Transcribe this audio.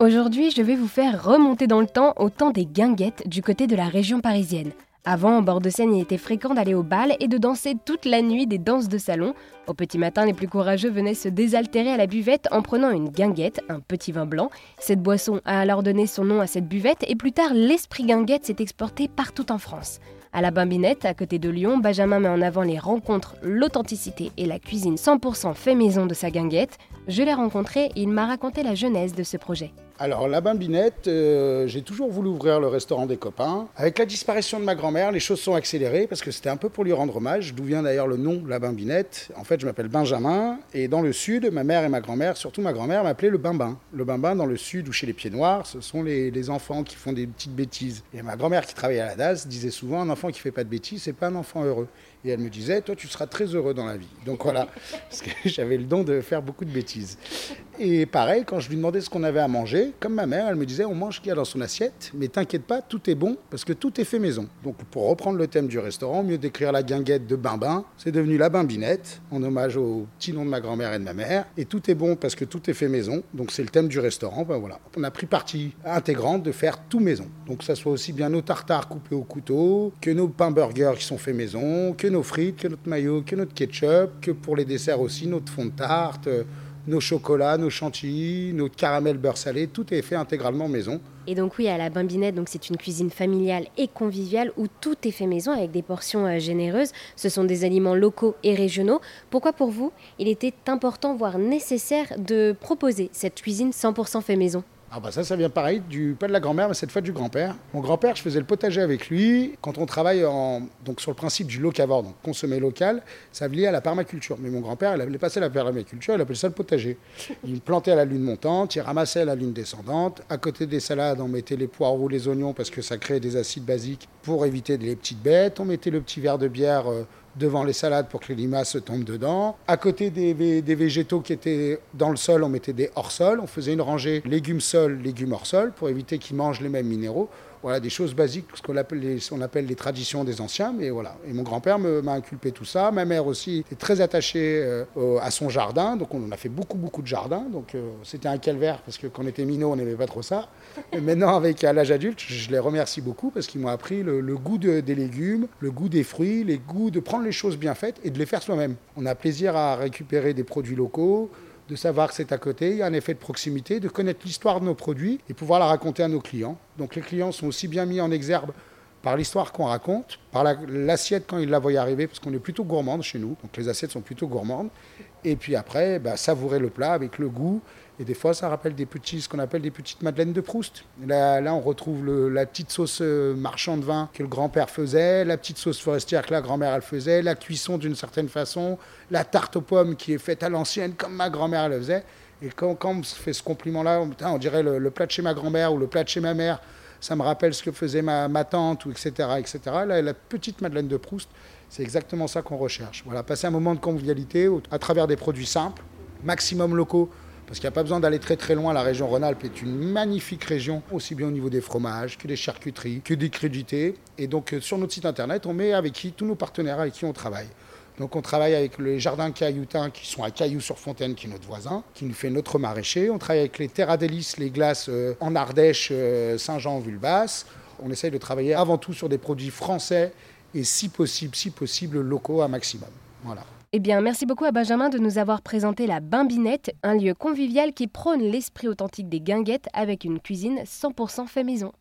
Aujourd'hui, je vais vous faire remonter dans le temps au temps des guinguettes du côté de la région parisienne. Avant, en bord de Seine, il était fréquent d'aller au bal et de danser toute la nuit des danses de salon. Au petit matin, les plus courageux venaient se désaltérer à la buvette en prenant une guinguette, un petit vin blanc. Cette boisson a alors donné son nom à cette buvette et plus tard, l'esprit guinguette s'est exporté partout en France. À la Bambinette, à côté de Lyon, Benjamin met en avant les rencontres, l'authenticité et la cuisine 100% fait maison de sa guinguette. Je l'ai rencontré et il m'a raconté la genèse de ce projet. Alors, la Bambinette, euh, j'ai toujours voulu ouvrir le restaurant des copains. Avec la disparition de ma grand-mère, les choses sont accélérées parce que c'était un peu pour lui rendre hommage, d'où vient d'ailleurs le nom La Bambinette. En fait, je m'appelle Benjamin et dans le sud, ma mère et ma grand-mère, surtout ma grand-mère, m'appelaient le Bimbin. Le Bimbin, dans le sud ou chez les Pieds Noirs, ce sont les, les enfants qui font des petites bêtises. Et ma grand-mère qui travaillait à la DAS disait souvent un enfant qui fait pas de bêtises, c'est pas un enfant heureux. Et elle me disait, toi, tu seras très heureux dans la vie. Donc voilà, parce que j'avais le don de faire beaucoup de bêtises. Et pareil, quand je lui demandais ce qu'on avait à manger, comme ma mère, elle me disait, on mange ce qu'il y a dans son assiette, mais t'inquiète pas, tout est bon, parce que tout est fait maison. Donc pour reprendre le thème du restaurant, au mieux d'écrire la guinguette de Bimbin, c'est devenu la Bimbinette, en hommage au petit nom de ma grand-mère et de ma mère. Et tout est bon parce que tout est fait maison, donc c'est le thème du restaurant. Ben voilà, on a pris partie intégrante de faire tout maison. Donc ça soit aussi bien nos tartares coupés au couteau, que nos pains burgers qui sont faits maison, que nos frites, que notre maillot, que notre ketchup, que pour les desserts aussi, notre fond de tarte, euh, nos chocolats, nos chantilly, notre caramel beurre salé, tout est fait intégralement maison. Et donc oui, à la Bambinette, donc c'est une cuisine familiale et conviviale où tout est fait maison avec des portions euh, généreuses. Ce sont des aliments locaux et régionaux. Pourquoi pour vous, il était important, voire nécessaire, de proposer cette cuisine 100% fait maison? Ah bah ça, ça vient pareil, du pas de la grand-mère, mais cette fois du grand-père. Mon grand-père, je faisais le potager avec lui. Quand on travaille donc sur le principe du locavore, donc consommer local, ça lié à la permaculture. Mais mon grand-père, il avait passé la permaculture, il appelait ça le potager. Il plantait à la lune montante, il ramassait à la lune descendante. À côté des salades, on mettait les poireaux, les oignons, parce que ça créait des acides basiques pour éviter les petites bêtes. On mettait le petit verre de bière euh, devant les salades pour que les limaces tombent dedans. À côté des, des, végétaux qui étaient dans le sol, on mettait des hors-sol. On faisait une rangée légumes-sol, légumes hors-sol pour éviter qu'ils mangent les mêmes minéraux. Voilà, des choses basiques, ce qu'on appelle, les, on appelle les traditions des anciens. Mais voilà. Et mon grand-père m'a inculpé tout ça. Ma mère aussi était très attachée euh, à son jardin. Donc on a fait beaucoup, beaucoup de jardins. Donc euh, c'était un calvaire parce que quand on était minot, on n'aimait pas trop ça. Et maintenant, avec l'âge adulte, je les remercie beaucoup parce qu'ils m'ont appris le, goût des légumes, le goût des fruits, les goûts de prendre les choses bien faites et de les faire soi-même. On a plaisir à récupérer des produits locaux, de savoir que c'est à côté, il y a un effet de proximité, de connaître l'histoire de nos produits et pouvoir la raconter à nos clients. Donc les clients sont aussi bien mis en exergue par l'histoire qu'on raconte, par l'assiette quand ils la voient arriver, parce qu'on est plutôt gourmande chez nous, donc les assiettes sont plutôt gourmandes. Et puis après, bah, savourer le plat avec le goût. Et des fois, ça rappelle des petits, ce qu'on appelle des petites madeleines de Proust. Là, là on retrouve la petite sauce euh, marchand de vin que le grand-père faisait, la petite sauce forestière que la grand-mère elle faisait, la cuisson d'une certaine façon, la tarte aux pommes qui est faite à l'ancienne comme ma grand-mère le faisait. Et quand, quand, on fait ce compliment-là, on, dirait le, le, plat de chez ma grand-mère ou le plat de chez ma mère ça me rappelle ce que faisait ma, tante, etc., la petite Madeleine de Proust, c'est exactement ça qu'on recherche. Voilà, passer un moment de convivialité à travers des produits simples, maximum locaux, parce qu'il n'y a pas besoin d'aller très très loin. La région Rhône-Alpes est une magnifique région, aussi bien au niveau des fromages que des charcuteries, que des crudités. Et donc euh, sur notre site internet, on met avec qui tous nos partenaires avec qui on travaille. Donc on travaille avec les jardins cailloutins qui sont à Cailloux-sur-Fontaine, qui est notre voisin, qui nous fait notre maraîcher. On travaille avec les Terra Délices, les glaces euh, en Ardèche, euh, Saint-Jean-Vulbas. On essaye de travailler avant tout sur des produits français et si possible, si possible, locaux à maximum. Voilà. Eh bien, merci beaucoup à Benjamin de nous avoir présenté la Bimbinette, un lieu convivial qui prône l'esprit authentique des guinguettes avec une cuisine 100% fait maison.